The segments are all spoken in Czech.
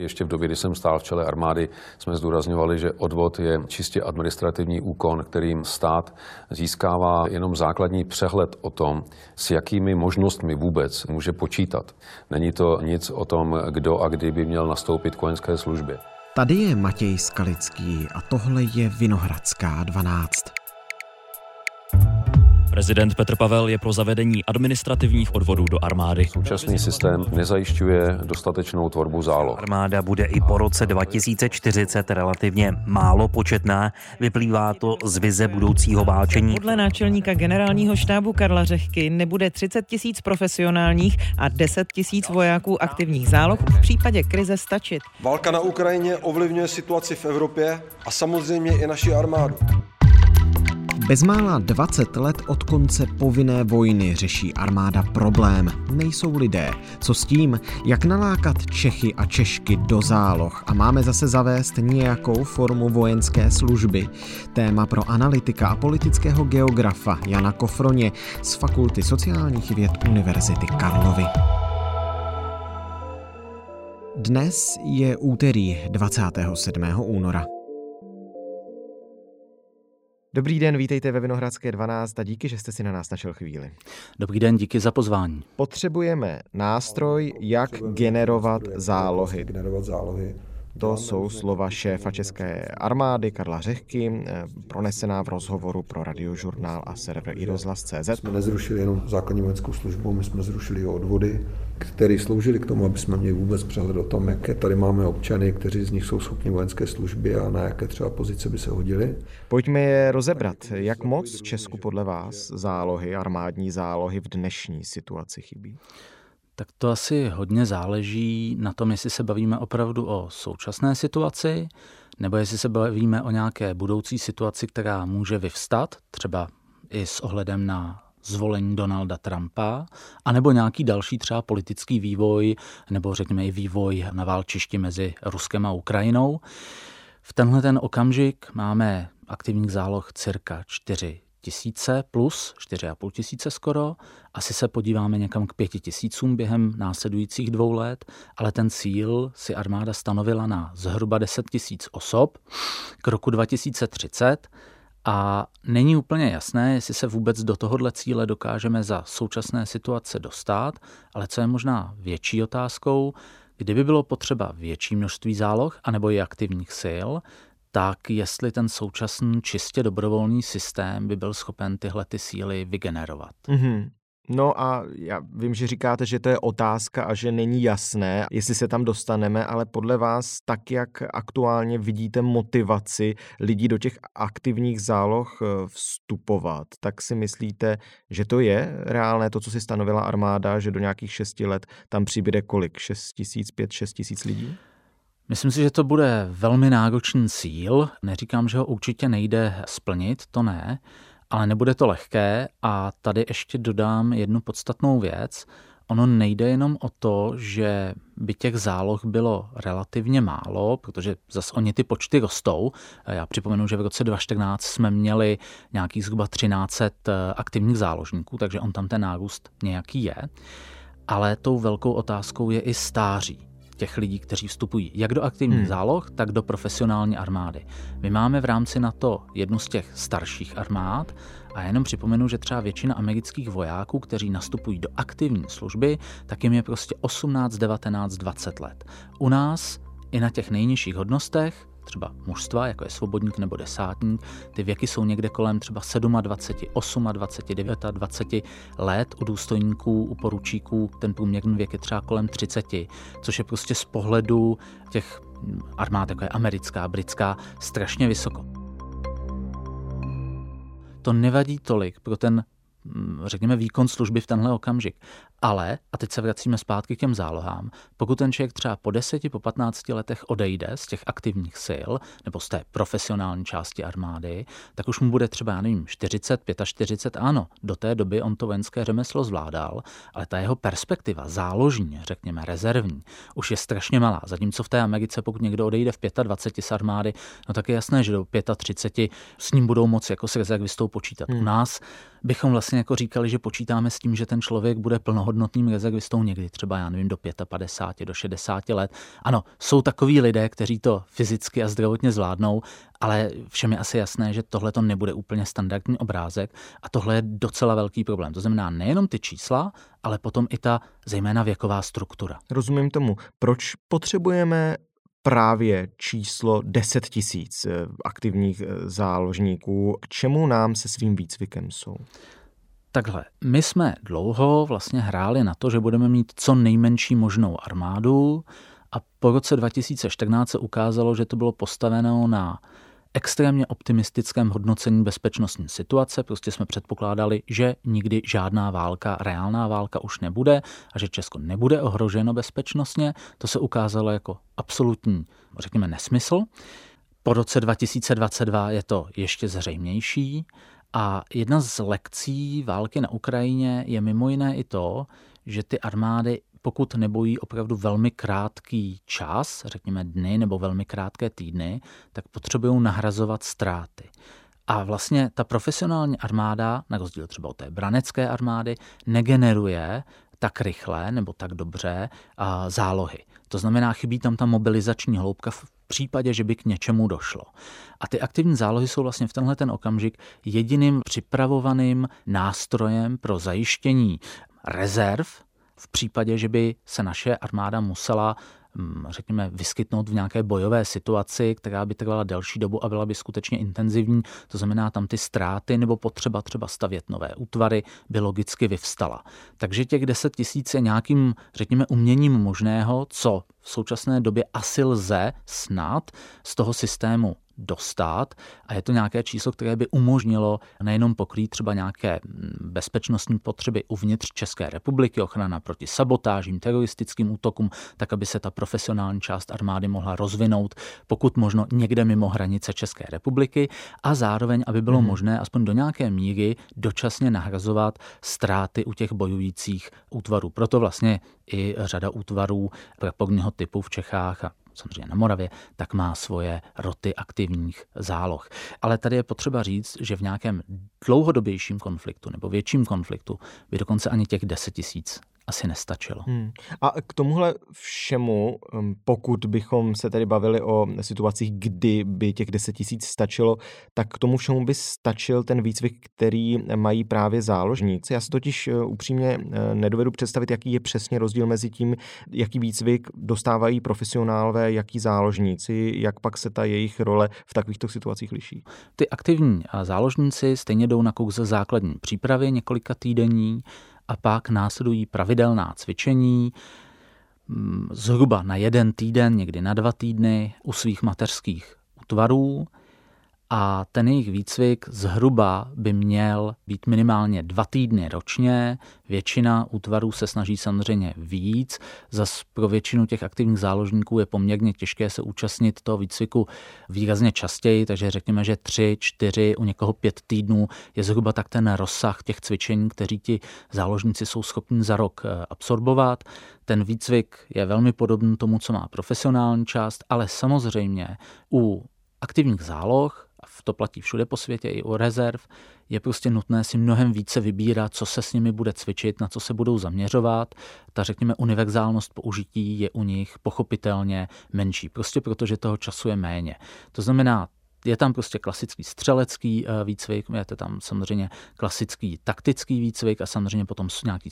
Ještě v době, kdy jsem stál v čele armády, jsme zdůrazňovali, že odvod je čistě administrativní úkon, kterým stát získává jenom základní přehled o tom, s jakými možnostmi vůbec může počítat. Není to nic o tom, kdo a kdy by měl nastoupit k vojenské službě. Tady je Matěj Skalický a tohle je Vinohradská 12. Prezident Petr Pavel je pro zavedení administrativních odvodů do armády. Současný systém nezajišťuje dostatečnou tvorbu záloh. Armáda bude i po roce 2040 relativně málo početná. Vyplývá to z vize budoucího válčení. Podle náčelníka generálního štábu Karla Řehky nebude 30 tisíc profesionálních a 10 tisíc vojáků aktivních záloh v případě krize stačit. Válka na Ukrajině ovlivňuje situaci v Evropě a samozřejmě i naši armádu. Bezmála 20 let od konce povinné vojny řeší armáda problém. Nejsou lidé. Co s tím? Jak nalákat Čechy a Češky do záloh? A máme zase zavést nějakou formu vojenské služby? Téma pro analytika a politického geografa Jana Kofroně z Fakulty sociálních věd Univerzity Karlovy. Dnes je úterý 27. února. Dobrý den, vítejte ve Vinohradské 12 a díky, že jste si na nás našel chvíli. Dobrý den, díky za pozvání. Potřebujeme nástroj, jak generovat zálohy. Generovat zálohy. To jsou slova šéfa České armády Karla Řehky, eh, pronesená v rozhovoru pro radiožurnál a server iRozhlas.cz. Jsme nezrušili jenom základní vojenskou službu, my jsme zrušili odvody, které sloužily k tomu, aby jsme měli vůbec přehled o tom, jaké tady máme občany, kteří z nich jsou schopni vojenské služby a na jaké třeba pozice by se hodili. Pojďme je rozebrat. Jak moc Česku podle vás zálohy, armádní zálohy v dnešní situaci chybí? Tak to asi hodně záleží na tom, jestli se bavíme opravdu o současné situaci, nebo jestli se bavíme o nějaké budoucí situaci, která může vyvstat, třeba i s ohledem na zvolení Donalda Trumpa, anebo nějaký další třeba politický vývoj, nebo řekněme i vývoj na válčišti mezi Ruskem a Ukrajinou. V tenhle ten okamžik máme aktivních záloh cirka 4 tisíce plus 4,5 tisíce skoro. Asi se podíváme někam k pěti tisícům během následujících dvou let, ale ten cíl si armáda stanovila na zhruba 10 tisíc osob k roku 2030 a není úplně jasné, jestli se vůbec do tohohle cíle dokážeme za současné situace dostat, ale co je možná větší otázkou, kdyby bylo potřeba větší množství záloh anebo i aktivních sil, tak jestli ten současný čistě dobrovolný systém by byl schopen tyhle ty síly vygenerovat. Mm-hmm. No a já vím, že říkáte, že to je otázka a že není jasné, jestli se tam dostaneme, ale podle vás, tak jak aktuálně vidíte motivaci lidí do těch aktivních záloh eh, vstupovat, tak si myslíte, že to je reálné, to, co si stanovila armáda, že do nějakých šesti let tam přibude kolik? Šest tisíc, pět, šest tisíc lidí? Myslím si, že to bude velmi náročný cíl. Neříkám, že ho určitě nejde splnit, to ne, ale nebude to lehké a tady ještě dodám jednu podstatnou věc. Ono nejde jenom o to, že by těch záloh bylo relativně málo, protože zase oni ty počty rostou. Já připomenu, že v roce 2014 jsme měli nějakých zhruba 1300 eh, aktivních záložníků, takže on tam ten nárůst nějaký je. Ale tou velkou otázkou je i stáří těch lidí, kteří vstupují jak do aktivních hmm. záloh, tak do profesionální armády. My máme v rámci na to jednu z těch starších armád a jenom připomenu, že třeba většina amerických vojáků, kteří nastupují do aktivní služby, tak jim je prostě 18, 19, 20 let. U nás i na těch nejnižších hodnostech třeba mužstva, jako je svobodník nebo desátník, ty věky jsou někde kolem třeba 27, 28, 29 let, u důstojníků, u poručíků ten průměrný věk je třeba kolem 30, což je prostě z pohledu těch armád, jako je americká, britská, strašně vysoko. To nevadí tolik pro ten řekněme, výkon služby v tenhle okamžik. Ale, a teď se vracíme zpátky k těm zálohám, pokud ten člověk třeba po 10, po 15 letech odejde z těch aktivních sil nebo z té profesionální části armády, tak už mu bude třeba, já nevím, 40, 45, ano, do té doby on to vojenské řemeslo zvládal, ale ta jeho perspektiva, záložní, řekněme, rezervní, už je strašně malá. Zatímco v té Americe, pokud někdo odejde v 25 z armády, no tak je jasné, že do 35 s ním budou moci jako s rezervistou počítat. Hmm. U nás bychom vlastně jako říkali, že počítáme s tím, že ten člověk bude plnohodnotným rezervistou někdy třeba, já nevím, do 55, do 60 let. Ano, jsou takový lidé, kteří to fyzicky a zdravotně zvládnou, ale všem je asi jasné, že tohle to nebude úplně standardní obrázek a tohle je docela velký problém. To znamená nejenom ty čísla, ale potom i ta zejména věková struktura. Rozumím tomu. Proč potřebujeme právě číslo 10 tisíc eh, aktivních eh, záložníků. K čemu nám se svým výcvikem jsou? Takhle, my jsme dlouho vlastně hráli na to, že budeme mít co nejmenší možnou armádu a po roce 2014 se ukázalo, že to bylo postaveno na extrémně optimistickém hodnocení bezpečnostní situace. Prostě jsme předpokládali, že nikdy žádná válka, reálná válka už nebude a že Česko nebude ohroženo bezpečnostně. To se ukázalo jako absolutní, řekněme, nesmysl. Po roce 2022 je to ještě zřejmější a jedna z lekcí války na Ukrajině je mimo jiné i to, že ty armády pokud nebojí opravdu velmi krátký čas, řekněme dny nebo velmi krátké týdny, tak potřebují nahrazovat ztráty. A vlastně ta profesionální armáda, na rozdíl třeba od té branecké armády, negeneruje tak rychle nebo tak dobře a zálohy. To znamená, chybí tam ta mobilizační hloubka v případě, že by k něčemu došlo. A ty aktivní zálohy jsou vlastně v tenhle ten okamžik jediným připravovaným nástrojem pro zajištění rezerv v případě, že by se naše armáda musela mm, řekněme, vyskytnout v nějaké bojové situaci, která by trvala delší dobu a byla by skutečně intenzivní, to znamená tam ty ztráty nebo potřeba třeba stavět nové útvary by logicky vyvstala. Takže těch 10 tisíc je nějakým, řekněme, uměním možného, co v současné době asi lze snad z toho systému dostat a je to nějaké číslo, které by umožnilo nejenom pokrýt třeba nějaké bezpečnostní potřeby uvnitř České republiky, ochrana proti sabotážím, teroristickým útokům, tak aby se ta profesionální část armády mohla rozvinout, pokud možno někde mimo hranice České republiky a zároveň, aby bylo hmm. možné aspoň do nějaké míry dočasně nahrazovat ztráty u těch bojujících útvarů. Proto vlastně i řada útvarů prepogního typu v Čechách a samozřejmě na Moravě, tak má svoje roty aktivních záloh. Ale tady je potřeba říct, že v nějakém dlouhodobějším konfliktu nebo větším konfliktu by dokonce ani těch 10 tisíc asi nestačilo. Hmm. A k tomuhle všemu, um, pokud bychom se tedy bavili o situacích, kdy by těch 10 tisíc stačilo, tak k tomu všemu by stačil ten výcvik, který mají právě záložníci. Já si totiž uh, upřímně uh, nedovedu představit, jaký je přesně rozdíl mezi tím, jaký výcvik dostávají profesionálové, jaký záložníci, jak pak se ta jejich role v takovýchto situacích liší. Ty aktivní záložníci stejně jdou na kouse základní přípravy několika týdení, a pak následují pravidelná cvičení, mm, zhruba na jeden týden, někdy na dva týdny u svých mateřských útvarů a ten jejich výcvik zhruba by měl být minimálně dva týdny ročně. Většina útvarů se snaží samozřejmě víc. Zas pro většinu těch aktivních záložníků je poměrně těžké se účastnit toho výcviku výrazně častěji, takže řekněme, že tři, čtyři, u někoho pět týdnů je zhruba tak ten rozsah těch cvičení, kteří ti záložníci jsou schopni za rok eh, absorbovat. Ten výcvik je velmi podobný tomu, co má profesionální část, ale samozřejmě u aktivních záloh v to platí všude po světě, i u rezerv, je prostě nutné si mnohem více vybírat, co se s nimi bude cvičit, na co se budou zaměřovat. Ta, řekněme, univerzálnost použití je u nich pochopitelně menší, prostě protože toho času je méně. To znamená, je tam prostě klasický střelecký eh, výcvik, je to tam samozřejmě klasický taktický výcvik a samozřejmě potom nějaký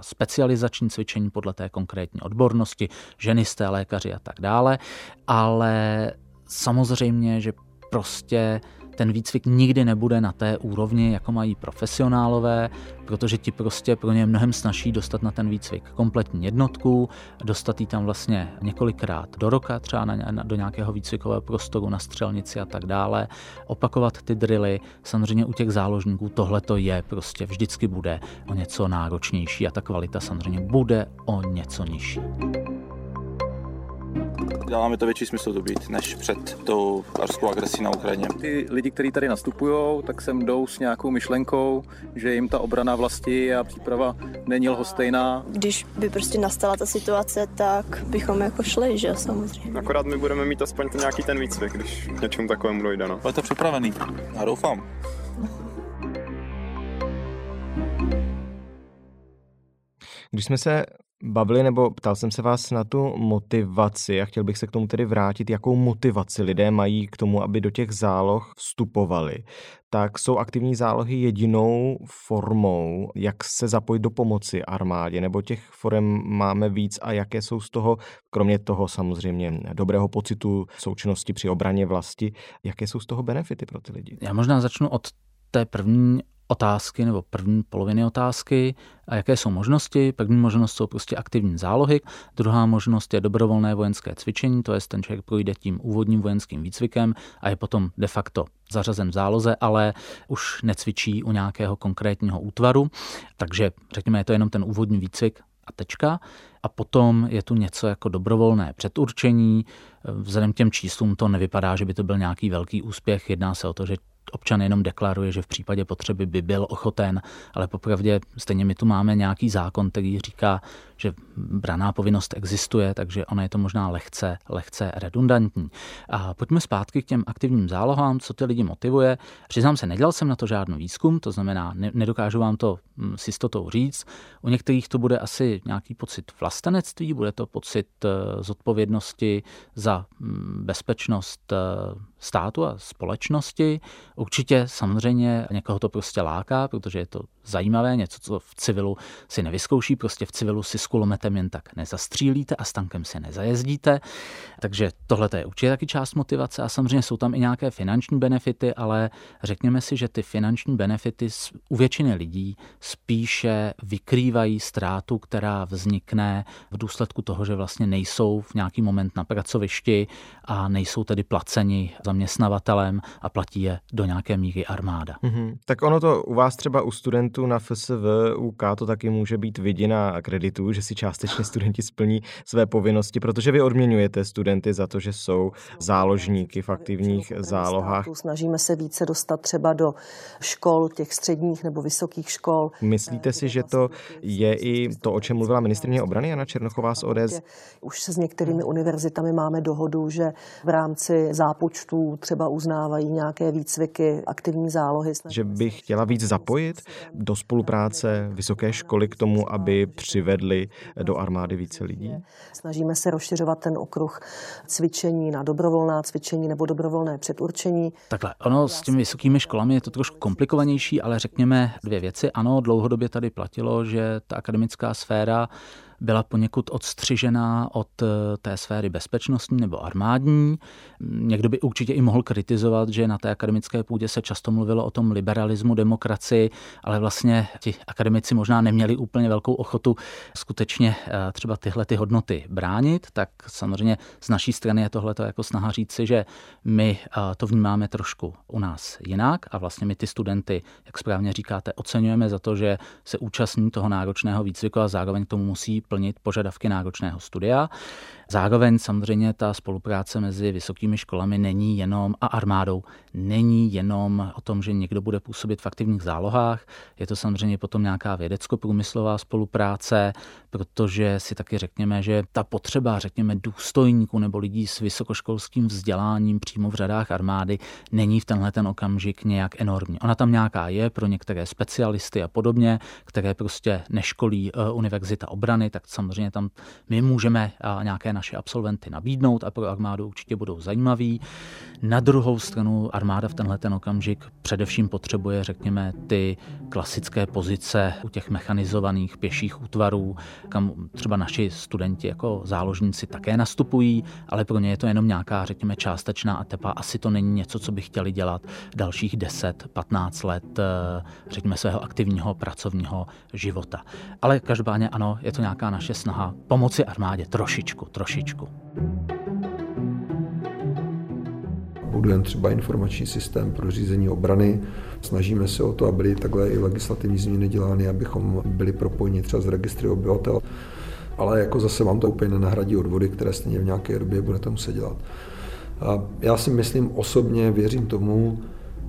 specializační cvičení podle té konkrétní odbornosti, ženisté, lékaři a tak dále, ale samozřejmě, že prostě ten výcvik nikdy nebude na té úrovni, jako mají profesionálové, protože ti prostě pro ně je mnohem snaží dostat na ten výcvik kompletní jednotku, dostat ji tam vlastně několikrát do roka, třeba na, na, do nějakého výcvikového prostoru na střelnici a tak dále, opakovat ty drily. Samozřejmě u těch záložníků tohle to je, prostě vždycky bude o něco náročnější a ta kvalita samozřejmě bude o něco nižší Dává mi to větší smysl to být, než před tou ruskou agresí na Ukrajině. Ty lidi, kteří tady nastupují, tak sem jdou s nějakou myšlenkou, že jim ta obrana vlasti a příprava není lhostejná. Když by prostě nastala ta situace, tak bychom jako šli, že samozřejmě. Akorát my budeme mít aspoň ten nějaký ten výcvik, když k něčemu takovému dojde. No. to připravený, já doufám. Když jsme se bavili, nebo ptal jsem se vás na tu motivaci a chtěl bych se k tomu tedy vrátit, jakou motivaci lidé mají k tomu, aby do těch záloh vstupovali. Tak jsou aktivní zálohy jedinou formou, jak se zapojit do pomoci armádě, nebo těch forem máme víc a jaké jsou z toho, kromě toho samozřejmě dobrého pocitu součinnosti při obraně vlasti, jaké jsou z toho benefity pro ty lidi? Já možná začnu od té první otázky nebo první poloviny otázky a jaké jsou možnosti. První možnost jsou prostě aktivní zálohy, druhá možnost je dobrovolné vojenské cvičení, to je ten člověk projde tím úvodním vojenským výcvikem a je potom de facto zařazen v záloze, ale už necvičí u nějakého konkrétního útvaru, takže řekněme, je to jenom ten úvodní výcvik a tečka. A potom je tu něco jako dobrovolné předurčení. Vzhledem k těm číslům to nevypadá, že by to byl nějaký velký úspěch. Jedná se o to, že občan jenom deklaruje, že v případě potřeby by byl ochoten, ale popravdě stejně my tu máme nějaký zákon, který říká, že braná povinnost existuje, takže ono je to možná lehce, lehce redundantní. A pojďme zpátky k těm aktivním zálohám, co ty lidi motivuje. Přiznám se, nedělal jsem na to žádný výzkum, to znamená, ne, nedokážu vám to hm, s jistotou říct. U některých to bude asi nějaký pocit vlastenectví, bude to pocit eh, zodpovědnosti za hm, bezpečnost eh, státu a společnosti. Určitě samozřejmě někoho to prostě láká, protože je to zajímavé, něco, co v civilu si nevyzkouší, prostě v civilu si s kulometem jen tak nezastřílíte a s tankem se nezajezdíte. Takže tohle je určitě taky část motivace a samozřejmě jsou tam i nějaké finanční benefity, ale řekněme si, že ty finanční benefity u většiny lidí spíše vykrývají ztrátu, která vznikne v důsledku toho, že vlastně nejsou v nějaký moment na pracovišti a nejsou tedy placeni zaměstnavatelem a platí je do nějaké míry armáda. Mm-hmm. Tak ono to u vás třeba u studentů na FSV, UK to taky může být viděna kreditu, že si částečně studenti splní své povinnosti, protože vy odměňujete studenty za to, že jsou záložníky v aktivních zálohách. Snažíme se více dostat třeba do škol, těch středních nebo vysokých škol. Myslíte si, že to je i to, o čem mluvila ministrině obrany Jana Černochová z ODS? Už se s některými univerzitami máme dohodu, že v rámci zápočtů třeba uznávají nějaké výcviky, aktivní zálohy. Že by chtěla víc zapojit do spolupráce vysoké školy k tomu, aby přivedli do armády více lidí? Snažíme se rozšiřovat ten okruh cvičení na dobrovolná cvičení nebo dobrovolné předurčení. Takhle, ono s těmi vysokými školami je to trošku komplikovanější, ale řekněme dvě věci. Ano, dlouhodobě tady platilo, že ta akademická sféra byla poněkud odstřižená od eh, té sféry bezpečnostní nebo armádní. Někdo by určitě i mohl kritizovat, že na té akademické půdě se často mluvilo o tom liberalismu, demokracii, ale vlastně ti akademici možná neměli úplně velkou ochotu skutečně eh, třeba tyhle ty hodnoty bránit, tak samozřejmě z naší strany je tohle jako snaha říci, že my eh, to vnímáme trošku u nás jinak a vlastně my ty studenty, jak správně říkáte, oceňujeme za to, že se účastní toho náročného výcviku a zároveň tomu musí plnit požadavky náročného studia. Zároveň samozřejmě ta spolupráce mezi vysokými školami není jenom a armádou není jenom o tom, že někdo bude působit v aktivních zálohách. Je to samozřejmě potom nějaká vědecko-průmyslová spolupráce, protože si taky řekněme, že ta potřeba, řekněme, důstojníků nebo lidí s vysokoškolským vzděláním přímo v řadách armády není v tenhle ten okamžik nějak enormní. Ona tam nějaká je pro některé specialisty a podobně, které prostě neškolí eh, Univerzita obrany, tak samozřejmě tam my můžeme eh, nějaké naše absolventy nabídnout a pro armádu určitě budou zajímaví. Na druhou stranu armáda v tenhle ten okamžik především potřebuje, řekněme, ty klasické pozice u těch mechanizovaných pěších útvarů, kam třeba naši studenti jako záložníci také nastupují, ale pro ně je to jenom nějaká, řekněme, částečná etapa. Asi to není něco, co by chtěli dělat dalších 10-15 let, eh, řekněme, svého aktivního pracovního života. Ale každopádně ano, je to nějaká naše snaha pomoci armádě trošičku, trošičku. Budujeme třeba informační systém pro řízení obrany. Snažíme se o to, aby byly takhle i legislativní změny dělány, abychom byli propojeni třeba z registry obyvatel. Ale jako zase vám to úplně nenahradí odvody, které stejně v nějaké době budete muset dělat. A já si myslím osobně, věřím tomu,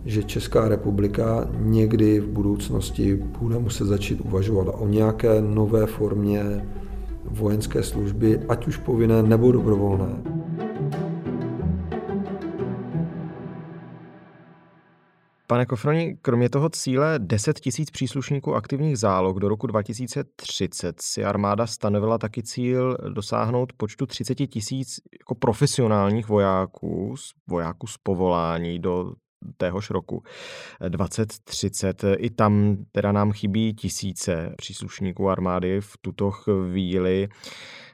že Česká republika někdy v budoucnosti bude muset začít uvažovat o nějaké nové formě vojenské služby, ať už povinné nebo dobrovolné. Pane Kofroni, kromě toho cíle 10 tisíc příslušníků aktivních záloh do roku 2030 si armáda stanovila taky cíl dosáhnout počtu 30 tisíc jako profesionálních vojáků, vojáků z povolání do téhož roku 2030. I tam teda nám chybí tisíce příslušníků armády v tuto chvíli.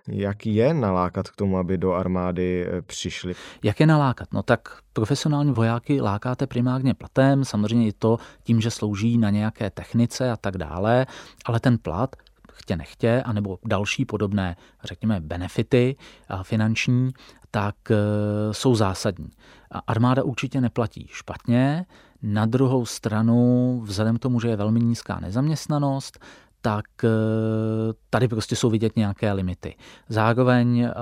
Jak je nalákat k tomu, aby do armády eh, přišli? Jak je nalákat? No tak profesionální vojáky lákáte primárně platem, samozřejmě i to tím, že slouží na nějaké technice a tak dále, ale ten plat chtě nechtě, anebo další podobné, řekněme, benefity finanční, tak e, jsou zásadní. Armáda určitě neplatí špatně, na druhou stranu, vzhledem k tomu, že je velmi nízká nezaměstnanost, tak eh, tady prostě jsou vidět nějaké limity. Zároveň eh,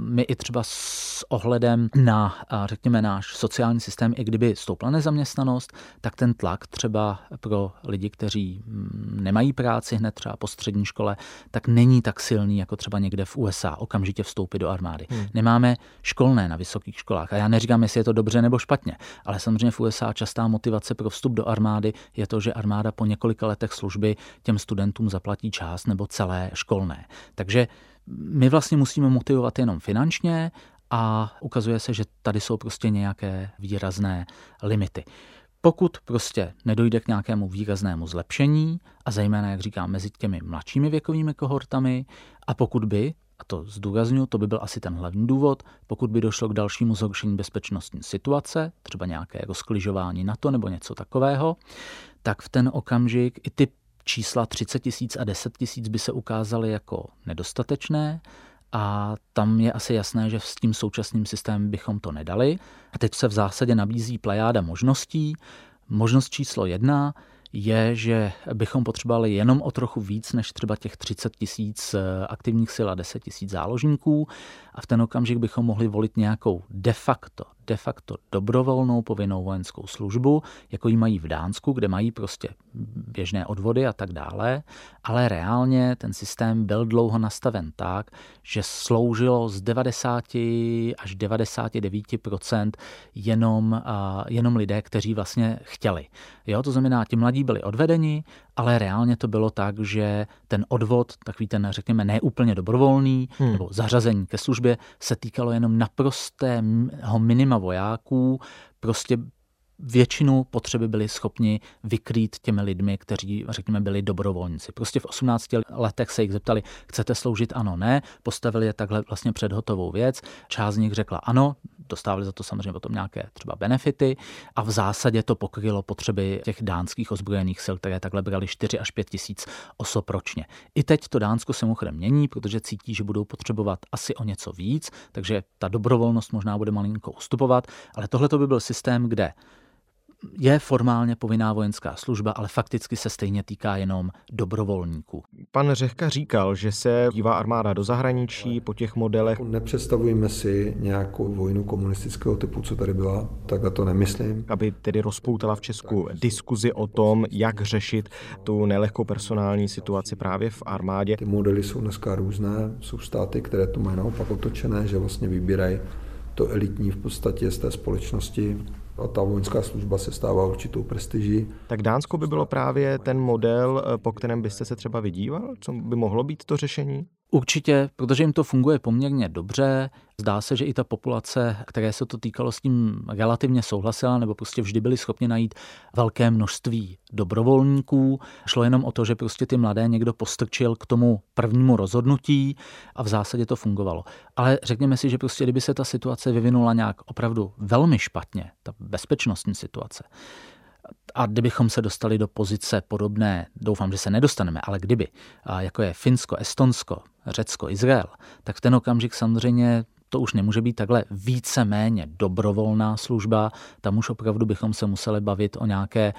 my i třeba s ohledem na, eh, řekněme, náš sociální systém, i kdyby stoupla nezaměstnanost, tak ten tlak třeba pro lidi, kteří mm, nemají práci hned třeba po střední škole, tak není tak silný jako třeba někde v USA okamžitě vstoupit do armády. Hmm. Nemáme školné na vysokých školách. A já neříkám, jestli je to dobře nebo špatně, ale samozřejmě v USA častá motivace pro vstup do armády je to, že armáda po několika letech služby těm studentům studentům zaplatí část nebo celé školné. Takže my vlastně musíme motivovat jenom finančně a ukazuje se, že tady jsou prostě nějaké výrazné limity. Pokud prostě nedojde k nějakému výraznému zlepšení, a zejména, jak říkám, mezi těmi mladšími věkovými kohortami, a pokud by, a to zdůraznuju, to by byl asi ten hlavní důvod, pokud by došlo k dalšímu zhoršení bezpečnostní situace, třeba nějaké rozkližování na to nebo něco takového, tak v ten okamžik i ty čísla 30 tisíc a 10 tisíc by se ukázaly jako nedostatečné a tam je asi jasné, že s tím současným systémem bychom to nedali. A teď se v zásadě nabízí plejáda možností. Možnost číslo jedna je, že bychom potřebovali jenom o trochu víc než třeba těch 30 tisíc eh, aktivních sil a 10 tisíc záložníků a v ten okamžik bychom mohli volit nějakou de facto de facto dobrovolnou povinnou vojenskou službu, jako ji mají v Dánsku, kde mají prostě běžné odvody a tak dále, ale reálně ten systém byl dlouho nastaven tak, že sloužilo z 90 až 99% jenom, jenom lidé, kteří vlastně chtěli. Jo, to znamená, ti mladí byli odvedeni, ale reálně to bylo tak, že ten odvod, takový ten, řekněme, neúplně dobrovolný, hmm. nebo zařazení ke službě, se týkalo jenom naprostého minima vojáků, prostě většinu potřeby byli schopni vykrýt těmi lidmi, kteří, řekněme, byli dobrovolníci. Prostě v 18 letech se jich zeptali, chcete sloužit, ano, ne, postavili je takhle vlastně před hotovou věc. Část z nich řekla ano, dostávali za to samozřejmě potom nějaké třeba benefity a v zásadě to pokrylo potřeby těch dánských ozbrojených sil, které takhle brali 4 až 5 tisíc osob ročně. I teď to Dánsko se mimochodem mění, protože cítí, že budou potřebovat asi o něco víc, takže ta dobrovolnost možná bude malinko ustupovat, ale tohle to by byl systém, kde je formálně povinná vojenská služba, ale fakticky se stejně týká jenom dobrovolníků. Pan Řehka říkal, že se dívá armáda do zahraničí po těch modelech. Nepředstavujeme si nějakou vojnu komunistického typu, co tady byla, tak to nemyslím. Aby tedy rozpoutala v Česku diskuzi o tom, jak řešit tu nelehkou personální situaci právě v armádě. Ty modely jsou dneska různé, jsou státy, které to mají naopak otočené, že vlastně vybírají to elitní v podstatě z té společnosti a ta vojenská služba se stává určitou prestiží. Tak Dánsko by bylo právě ten model, eh, po kterém byste se třeba vydíval? Co by mohlo být to řešení? Určitě, protože jim to funguje poměrně dobře. Zdá se, že i ta populace, které se to týkalo, s tím relativně souhlasila, nebo prostě vždy byli schopni najít velké množství dobrovolníků. Šlo jenom o to, že prostě ty mladé někdo postrčil k tomu prvnímu rozhodnutí a v zásadě to fungovalo. Ale řekněme si, že prostě kdyby se ta situace vyvinula nějak opravdu velmi špatně, ta bezpečnostní situace, a kdybychom se dostali do pozice podobné, doufám, že se nedostaneme, ale kdyby, jako je Finsko, Estonsko, Řecko, Izrael, tak v ten okamžik samozřejmě to už nemůže být takhle více-méně dobrovolná služba, tam už opravdu bychom se museli bavit o nějaké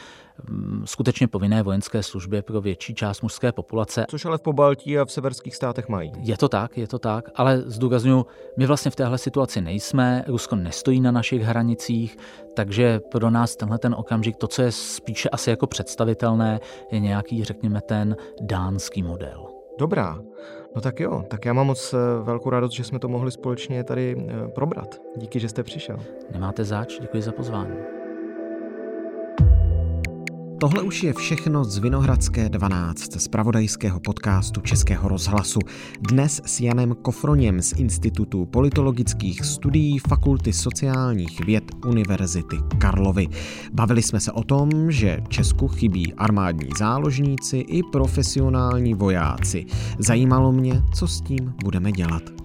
mm, skutečně povinné vojenské službě pro větší část mužské populace. Což ale v Pobaltí a v severských státech mají. Je to tak, je to tak, ale zdůraznuju, my vlastně v téhle situaci nejsme, Rusko nestojí na našich hranicích, takže pro nás tenhle ten okamžik, to, co je spíše asi jako představitelné, je nějaký, řekněme, ten dánský model. Dobrá. No tak jo, tak já mám moc eh, velkou radost, že jsme to mohli společně tady eh, probrat. Díky, že jste přišel. Nemáte zač, děkuji za pozvání. Tohle už je všechno z Vinohradské 12, z pravodajského podcastu Českého rozhlasu. Dnes s Janem Kofroněm z Institutu politologických studií Fakulty sociálních věd Univerzity Karlovy. Bavili jsme se o tom, že Česku chybí armádní záložníci i profesionální vojáci. Zajímalo mě, co s tím budeme dělat.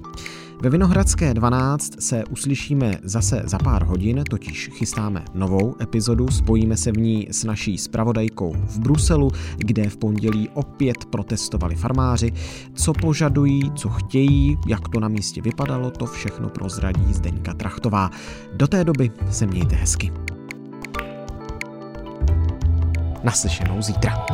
Ve Vinohradské 12 se uslyšíme zase za pár hodin, totiž chystáme novou epizodu, spojíme se v ní s naší spravodajkou v Bruselu, kde v pondělí opět protestovali farmáři. Co požadují, co chtějí, jak to na místě vypadalo, to všechno prozradí Zdeňka Trachtová. Do té doby se mějte hezky. Naslyšenou zítra.